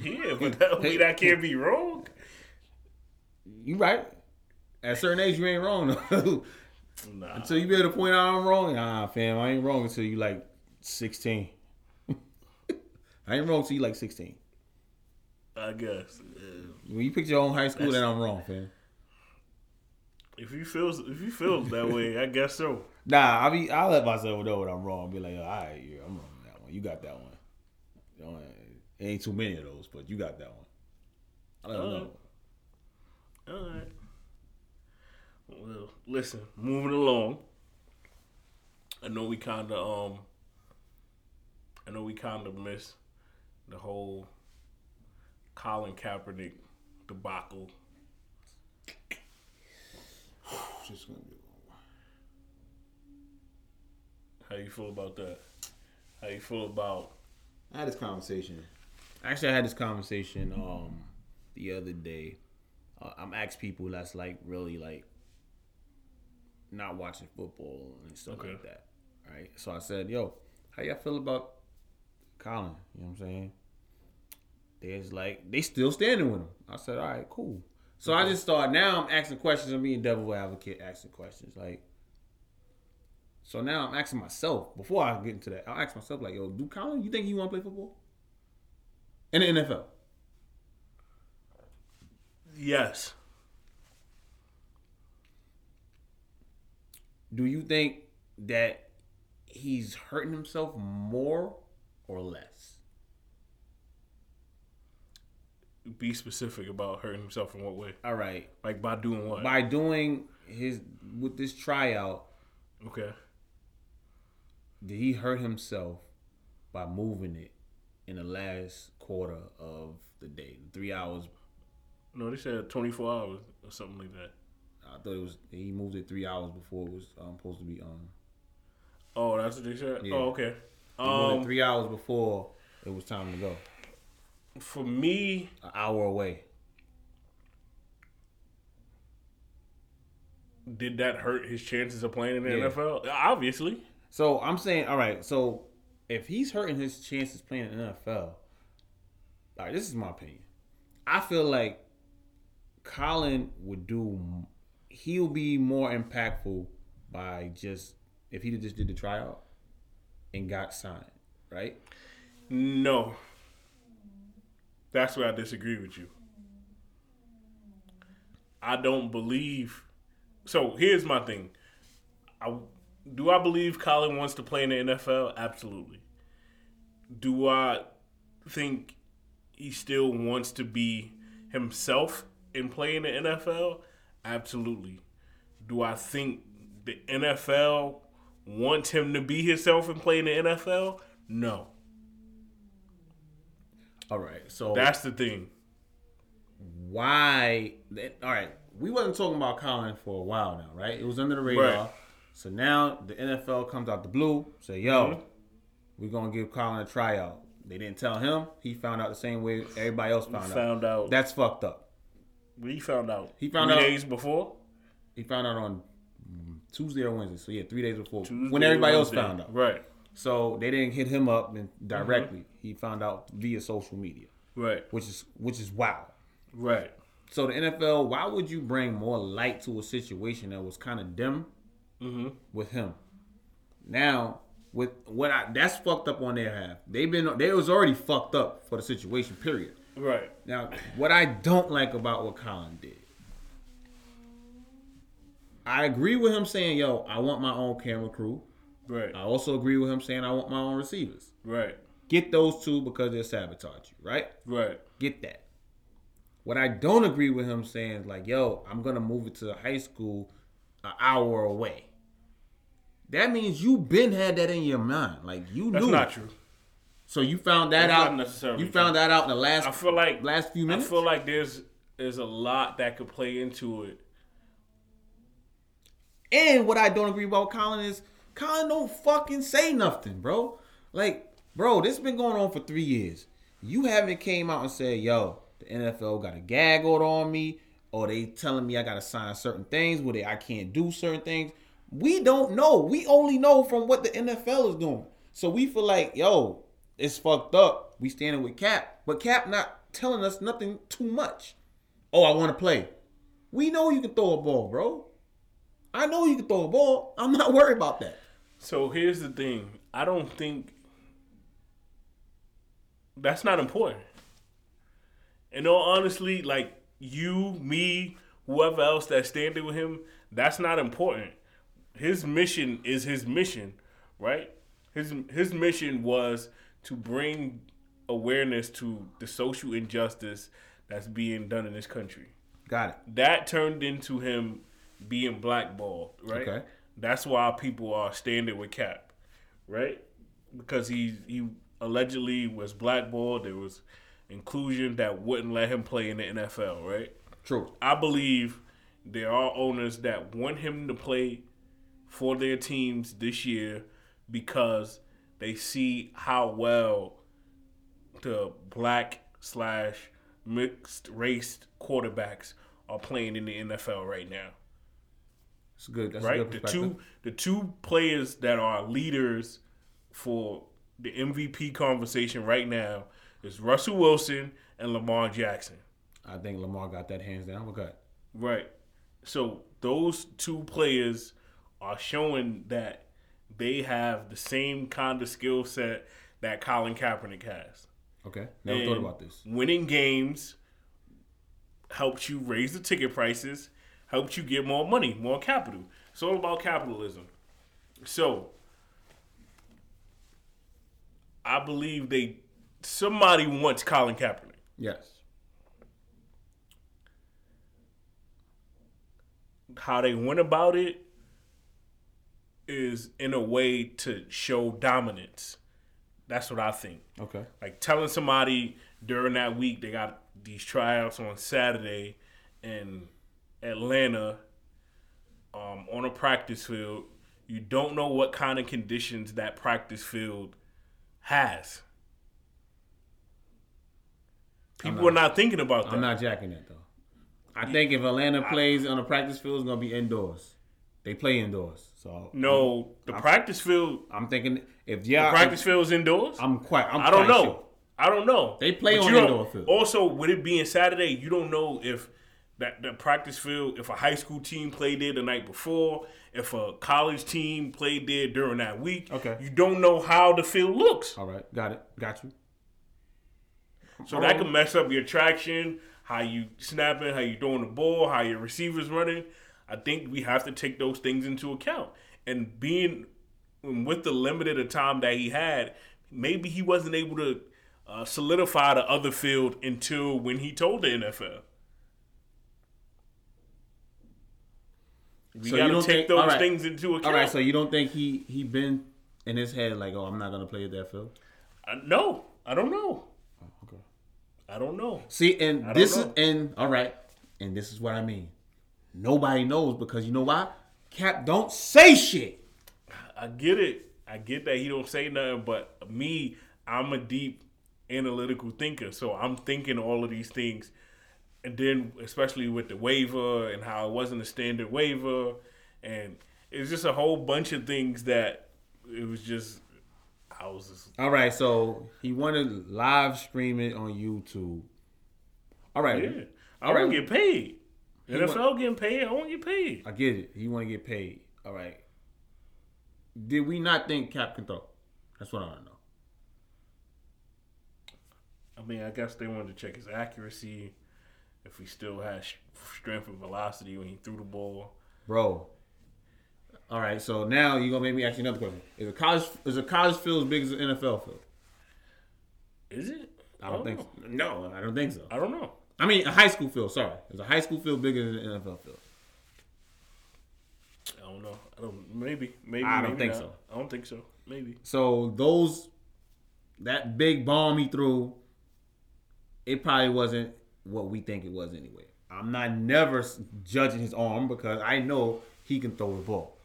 Yeah, but that, Hey, that can't be wrong. You right. At a certain age, you ain't wrong. Nah, until you be able to point out I'm wrong. Nah, fam, I ain't wrong until you like 16. I ain't wrong until you like 16. I guess uh, When you pick your own high school, then I'm wrong, fam. if you feels if you feels that way, I guess so. Nah, I be I'll let myself know when I'm wrong. Be like, all right, yeah, I'm wrong on that one. You got that one. You know, ain't too many of those, but you got that one. I let them know. All right. Listen, moving along. I know we kind of um. I know we kind of missed the whole Colin Kaepernick debacle. Just gonna be- How you feel about that? How you feel about? I had this conversation. Actually, I had this conversation um the other day. Uh, I'm asked people that's like really like not watching football and stuff Okay. like that, right? So I said, "Yo, how y'all feel about Colin?" You know what I'm saying? There's like they still standing with him. I said, "All right, cool." So I just thought now I'm asking questions. I'm being devil advocate, asking questions like. So now I'm asking myself before I get into that. I'll ask myself like, "Yo, do Colin? You think he want to play football in the NFL?" Yes. Do you think that he's hurting himself more or less? Be specific about hurting himself in what way? All right, Like by doing what? by doing his with this tryout, okay. did he hurt himself by moving it in the last quarter of the day, three hours? No, they said 24 hours or something like that. I thought it was he moved it three hours before it was um, supposed to be on. Oh, that's what they said. Yeah. Oh, okay. He moved it Um, three hours before it was time to go, for me, an hour away. did that hurt his chances of playing in the Yeah. NFL? Obviously. So I'm saying, all right. So if he's hurting his chances playing in the NFL, all right, this is my opinion. I feel like Colin would do. He'll be more impactful by just if he just did the tryout and got signed, right? No. That's where I disagree with you. I don't believe. So here's my thing. I, do I believe Colin wants to play in the NFL? Absolutely. Do I think he still wants to be himself and play in the NFL? Absolutely. Do I think the NFL wants him to be himself and play in the NFL? No. All right. So That's the thing. why? All right. We wasn't talking about Colin for a while now, right? It was under the radar. Right. So now the NFL comes out the blue, say, "Yo, Mhm. we're gonna give Colin a tryout." They didn't tell him. He found out the same way everybody else found, out. Found out. That's fucked up. We found out. He found three out- days before. He found out on Tuesday or Wednesday. So yeah, three days before Tuesday, when everybody else found out. Right. So they didn't hit him up and directly. He found out via social media, Right. which is which is wow. Right. So the NFL, why would you bring more light to a situation that was kind of dim Mm-hmm. with him? Now, with what I that's fucked up on their half. They've been they was already fucked up for the situation. Period. Right. Now, what I don't like about what Colin did, I agree with him saying, "Yo, I want my own camera crew." Right. I also agree with him saying, "I want my own receivers." Right. Get those two because they'll sabotage you, right? Right. Get that. What I don't agree with him saying is like, "Yo, I'm gonna move it to high school, an hour away." That means you've been had that in your mind, like you That's knew. That's not true. So you found that not out. necessarily You found that out in the last. I feel like last few minutes. I feel like there's there's a lot that could play into it. And what I don't agree about Colin is Colin don't fucking say nothing, bro. Like, bro, this been going on for three years. You haven't came out and said, yo, the NFL got a gag order on me, or they telling me I gotta sign certain things where they I can't do certain things. We don't know. We only know from what the NFL is doing. So we feel like, yo, it's fucked up. We standing with Cap, but Cap not telling us nothing too much. Oh, I want to play. We know you can throw a ball, bro. I know you can throw a ball. I'm not worried about that. So here's the thing. I don't think that's not important. And all honestly, like you, me, whoever else that's standing with him, that's not important. His mission is his mission, right? His his mission was to bring awareness to the social injustice that's being done in this country. Got it. That turned into him being blackballed, right? Okay. That's why people are standing with Cap, right? Because he he allegedly was blackballed. There was inclusion that wouldn't let him play in the NFL, right? True. I believe there are owners that want him to play for their teams this year because they see how well the black slash mixed race quarterbacks are playing in the NFL right now It's good. That's a right? good The two the two players that are leaders for the MVP conversation right now is Russell Wilson and Lamar Jackson. I think Lamar got that hands down. But good. Right. So those two players are showing that they have the same kind of skill set that Colin Kaepernick has. Okay. Never And thought about this. Winning games helps you raise the ticket prices, helps you get more money, more capital. It's all about capitalism. So I believe they somebody wants Colin Kaepernick. Yes. How they went about it is in a way to show dominance. That's what I think. Okay. like telling somebody during that week they got these tryouts on Saturday in Atlanta um, on a practice field. You don't know what kind of conditions that practice field has. People not- are not thinking about that. I'm not jacking that though. I think if Atlanta plays on a practice field, it's gonna be indoors. They play indoors, so no, the practice field. I'm thinking if yeah, practice field is indoors. I'm quite. I'm I don't quite know. sure. I don't know. They play But on indoor field. Also, with it being Saturday, you don't know if that the practice field, if a high school team played there the night before, if a college team played there during that week. Okay. You don't know how the field looks. All right, got it. Got you. So that can mess up your traction, how you snapping, how you throwing the ball, how your receivers running. I think we have to take those things into account. And being with the limited of time that he had, maybe he wasn't able to uh, solidify the other field until when he told the NFL. We So you got don't to take think- those right. things into account. All right, so you don't think he he been in his head like, oh, I'm not gonna play at that field? Uh, no, I don't know. Okay. I don't know. See, and this is and all right, and this is what I mean. Nobody knows because you know why? Cap don't say shit. I get it. I get that he don't say nothing, but me, I'm a deep analytical thinker, so I'm thinking all of these things, and then especially with the waiver and how it wasn't a standard waiver, and it's just a whole bunch of things that it was just. I was just All right, so he wanted live streaming it on YouTube. All right, yeah. I All wanna get paid. NFL getting paid. I want to get paid. I get it. He want to get paid. All right. Did we not think Cap can throw? That's what I want to know. I mean, I guess they wanted to check his accuracy, if he still has strength and velocity when he threw the ball. Bro, All right, so now you're gonna make me ask you another question. Is a college is a college field as big as an NFL field? Is it? I don't think so. No, I don't think so. I don't know. I mean, a high school field. Sorry, is a high school field bigger than an NFL field? I don't know. I don't. Maybe. Maybe. I don't maybe think not. so. I don't think so. Maybe. So those that big bomb he threw, it probably wasn't what we think it was anyway. I'm not never judging his arm because I know he can throw the ball.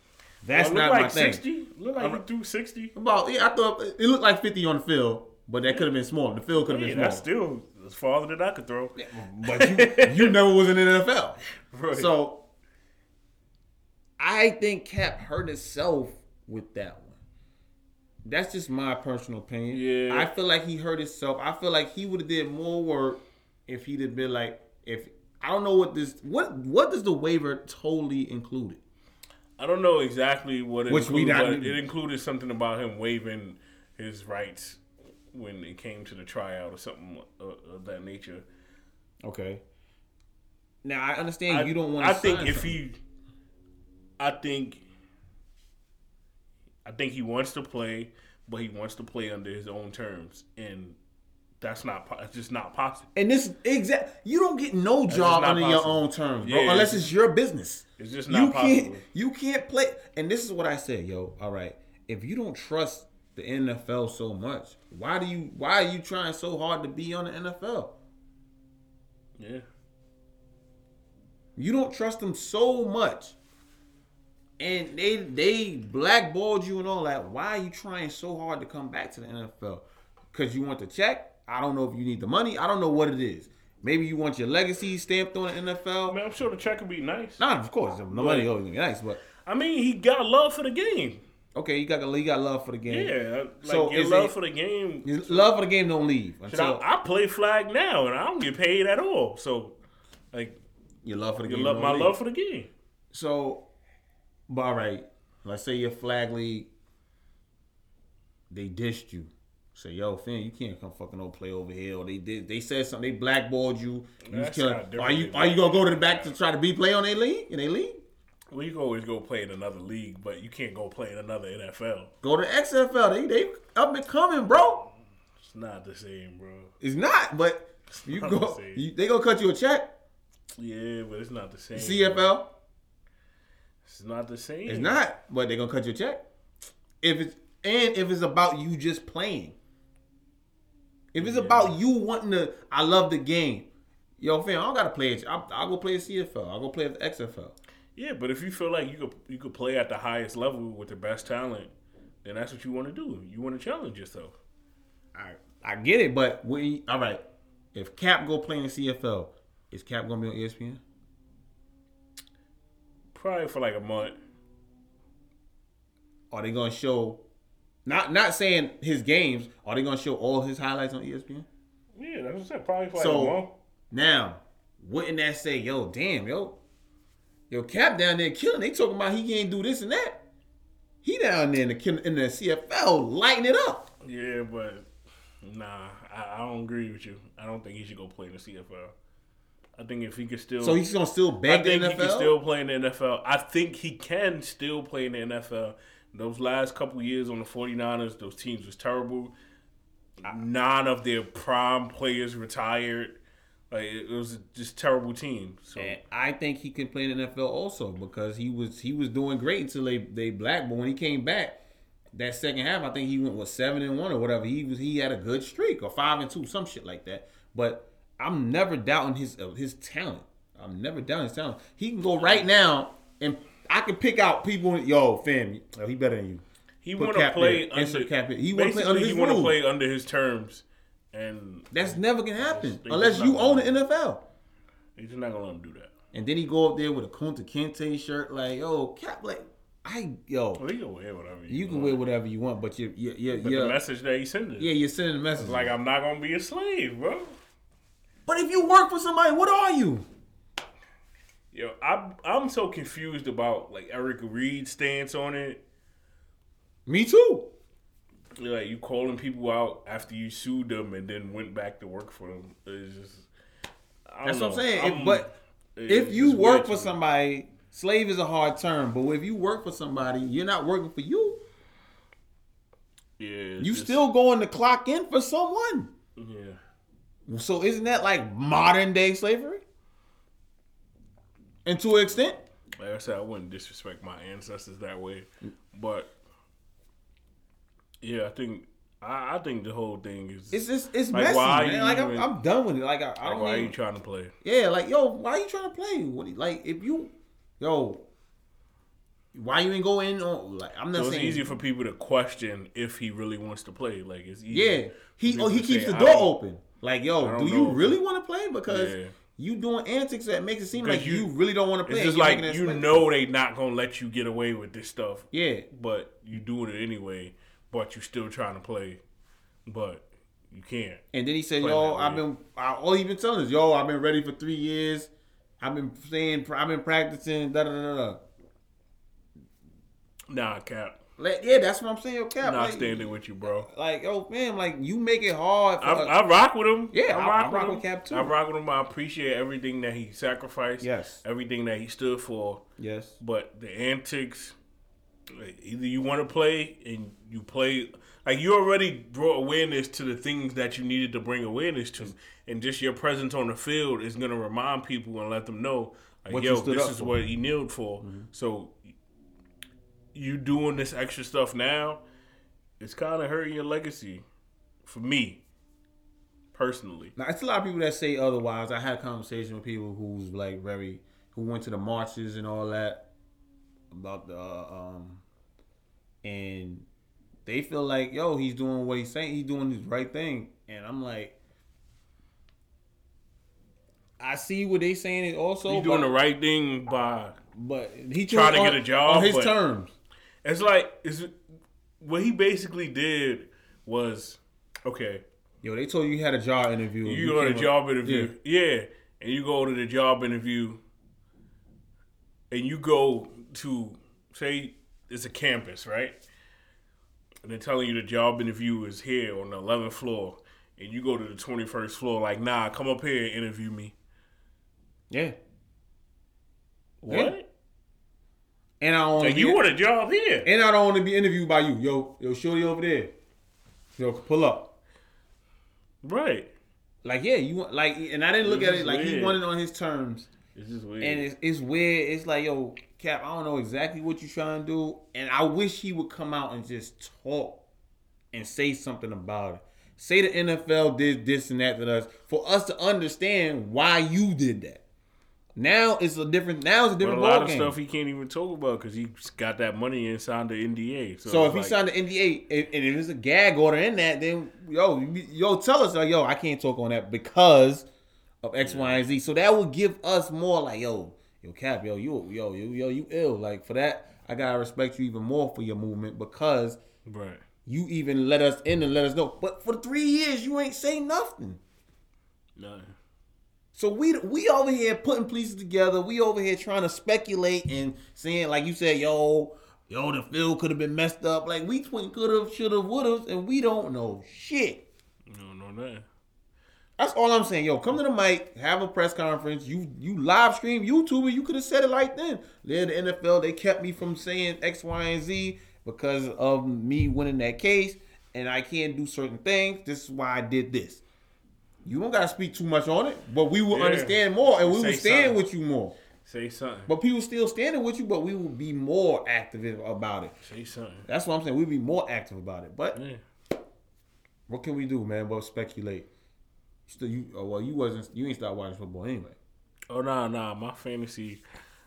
That's Well, not looked my like thing. sixty. Look like he threw sixty. About yeah, I thought it looked like 50 on the field, but that could have been smaller. The field could have Yeah, been that's smaller. still as farther than I could throw. But you, you never was in the NFL. Right. So I think Cap hurt himself with that one. That's just my personal opinion. Yeah. I feel like he hurt himself. I feel like he would have did more work if he'd have been like if I don't know what this what what does the waiver totally included? I don't know exactly what it Which we included, not- but it included something about him waiving his rights when it came to the tryout or something of, of that nature. Okay. Now I understand I, you don't want. I think if he, I think, I think he wants to play, but he wants to play under his own terms, and that's not. po- It's just not possible. and this exact you don't get no job not under your own terms, bro, Yeah, unless it's- it's your business. It's just you not can't you can't play and this is what i said yo all right if you don't trust the nfl so much. Why do you why are you trying so hard to be on the nfl Yeah, you don't trust them so much. And they they blackballed you and all that. Why are you trying so hard to come back to the nfl because you want the check? I don't know if you need the money. I don't know what it is. Maybe you want your legacy stamped on the nfl I mean, I'm sure the check would be nice. Nah, of course, the money always gonna be nice, but I mean, he got love for the game. Okay, you got you got love for the game. Yeah, like So your love it- for the game. Love for the game don't leave until I, I play flag now, and I don't get paid at all. So, like, your love for the game. love my leave. love for the game. So, but all right, let's say your flag league, they dished you. Say, yo, Finn, you can't come fucking no play over here. Or they did, they said something, they blackballed you. You That's killing. not Are you are you gonna go to the back to try to be play on their league in their league? Well, you can always go play in another league, but you can't go play in another NFL. Go to XFL. They they up and coming, bro. It's not the same, bro. It's not, but you not go. the. You, they gonna cut you a check. Yeah, but it's not the same. CFL. It's not the same. It's not, but they're gonna cut you a check. If it's and if it's about you just playing. If it's about you wanting to, I love the game. Yo, fam, I don't gotta play it. I'll, I'll go play a CFL. I'll go play at the XFL. Yeah, but if you feel like you could you could play at the highest level with the best talent, then that's what you want to do. You want to challenge yourself. I I get it, but we all right. If Cap go play in the CFL, is Cap gonna be on ESPN? Probably for like a month. Are they gonna show? Not not saying his games. Are they gonna show all his highlights on ESPN? Yeah, that's what I said. Probably for like So- a month. Now, wouldn't that say, yo, damn, yo, yo, Cap down there killing? They talking about he can't do this and that. He down there in the in the CFL lighting it up. Yeah, but nah, I, I don't agree with you. I don't think he should go play in the CFL. I think if he could still, So he's gonna still I beg the think NFL. he can still play in the NFL. I think he can still play in the NFL. Those last couple years on the 49ers, those teams was terrible. None of their prime players retired. Like it was just terrible team. So And I think he can play in the NFL also because he was he was doing great until they they blackballed. When he came back, that second half, I think he went with seven and one or whatever. He was he had a good streak or five and two, some shit like that. But I'm never doubting his uh, his talent. I'm never doubting his talent. He can go right now and I can pick out people. Yo, fam, oh, he better than you. he want to play under. Cap here. He wanna play basically, under he want to play under his terms, and That's um, never gonna happen unless you own the NFL. he's not gonna let him do that. And then he go up there with a Kunta Kinte shirt, like, yo, Cap, like, I, yo, Well, he can wear whatever. you can want. wear whatever you want, but you, you, you, But you, the message that he sending, yeah, you're sending a message. like I'm not gonna be a slave, bro. but if you work for somebody, what are you? Yo, I'm I'm so confused about like Eric Reid's stance on it. Me too. Like you calling people out after you sued them and then went back to work for them. It's just I don't That's what I'm saying. I'm- If- but if you work for somebody, slave is a hard term, but if you work for somebody, you're not working for you. Yeah, You just- still going to clock in for someone. yeah. So isn't that like modern day slavery? And to an extent, Like I said, I wouldn't disrespect my ancestors that way, but yeah, I think I, I think the whole thing is it's just it's Like, messy, why man. you Like I'm, I'm done with it. Like I, I like, why are you trying to play? Yeah, like yo, why are you trying to play? What do like if you, yo, why you ain't go in on like I'm not So it's saying easy for people to question if he really wants to play. Like it's easy. yeah he oh he keeps say, the door open. Like yo, don't you really want to play? Because Yeah. you doing antics that makes it seem like you, you- really don't want to play. It's just like you know they not gonna let you get away with this stuff, yeah. but you doing it anyway. But you still trying to play, but you can't. And then he said, "Yo, I've been I, all he been telling us, yo, I've been ready for three years. I've been saying, I've been practicing, da da da da." Nah, Cap. Like, yeah, that's what I'm saying, yo, Cap. Not like, standing with you, bro. Like, yo, man, like you make it hard. For I, us. Rock with him. Yeah, I- I rock him. with Cap, too. I rock with him. I appreciate everything that he sacrificed. Yes. Everything that he stood for. yes, But the antics, either you want to play and you play, like you already brought awareness to the things that you needed to bring awareness to, and just your presence on the field is gonna remind people and let them know, like, What yo, this is for. what he kneeled for. Mm-hmm. So you doing this extra stuff now, it's kind of hurting your legacy, for me, personally. now it's a lot of people that say otherwise. I had a conversation with people who's like very who went to the marches and all that about the um, and they feel like yo, he's doing what he's saying. He's doing his right thing, and I'm like. I see what they saying is also He's doing but, the right thing by but he trying to on- get a job, on his terms. It's like is what he basically did was okay. Yo, they told you you had a job interview. You go to came the up- job interview, yeah. and you go to the job interview, and you go to say it's a campus, right? And they're telling you the job interview is here on the 11th floor, and you go to the 21st floor. Like, nah, come up here and interview me. Yeah. What? Yeah. And I don't to you be, want a job here? and I don't want to be interviewed by you. Yo, yo, shorty over there. Yo, pull up. Right. Like, yeah, you want like, and I didn't look It's at it like he wanted on his terms. It's just weird. And it's, it's weird. It's like, yo, Cap, I don't know exactly what you're trying to do. And I wish he would come out and just talk and say something about it. Say the NFL did this and that to us for us to understand why you did that. Now it's a different. Now it's a different. But a lot of ballgame. stuff he can't even talk about because he got that money and signed the NDA. So, So if it's he signed the NDA, if, and if there's a gag order in that, then yo, yo, tell us like, yo, I can't talk on that because of X, Y, and Z. So that would give us more like, yo, yo, Cap, yo, you, yo, yo, yo, you ill. Like for that, I gotta respect you even more for your movement because right. you even let us in and let us know. But for three years, you ain't say nothing. No. So we we over here putting pieces together. We over here trying to speculate and saying like you said, yo, yo, the field could have been messed up. Like we twin could have, should have, would have, and we don't know shit. No, no, that. That's all I'm saying. Yo, come to the mic, have a press conference. You you live stream YouTube, you could have said it like then. Then the NFL they kept me from saying X, Y, and Z because of me winning that case, and I can't do certain things. This is why I did this. You don't gotta speak too much on it, but we will Yeah. understand more, and we Say will stand something. with you more. Say something. But people still standing with you, but we will be more active about it. Say something. That's what I'm saying. We'll be more active about it. But Yeah. what can we do, man? But speculate. Still, you oh, well, you wasn't you ain't start watching football anyway. Oh nah, nah. My fantasy.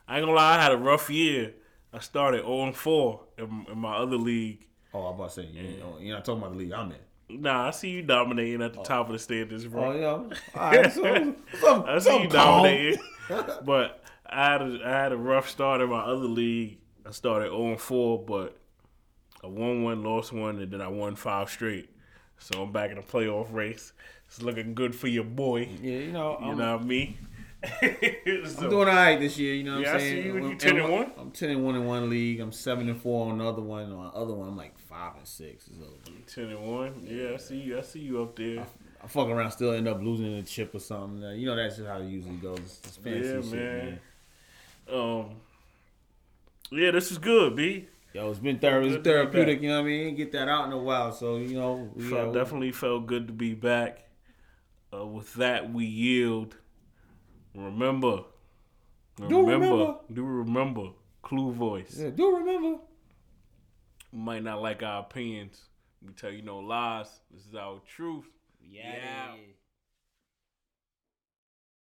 I ain't gonna lie. I had a rough year. I started 0 and 4 in, in my other league. Oh, I'm about to say you ain't, oh, you're not talking about the league I'm in. Nah, I see you dominating at the oh. top of the standings, Oh bro. yeah, all right. So, I see you calm. dominating. but I had a, I had a rough start in my other league. I started 0 and 4, but I won one, lost one, and then I won five straight. So I'm back in the playoff race. It's looking good for your boy. Yeah, you know, You I'm, know me. I'm So- doing all right this year. You know what Yeah, I I'm see saying? you. You I'm- 10 and I'm- one? I'm ten and one in one league. I'm seven and four on the other one. On the other one, I'm like five and six. Ten and one. Yeah, I see you. I see you up there. I fuck around, still end up losing in a chip or something. You know that's just how it usually goes. It's fancy Yeah, shit, man. Um, Yeah, this is good, B. Yo, it's been thorough, it's Good to be therapeutic. You know what I mean? Get that out in a while, so you know. We, Felt, uh, definitely felt good to be back. Uh, with that, we yield. Remember, Do remember. do remember, Clue Voice. yeah, do remember. You might not like our opinions. We tell you no lies. This is our truth. Yeah. Yeah.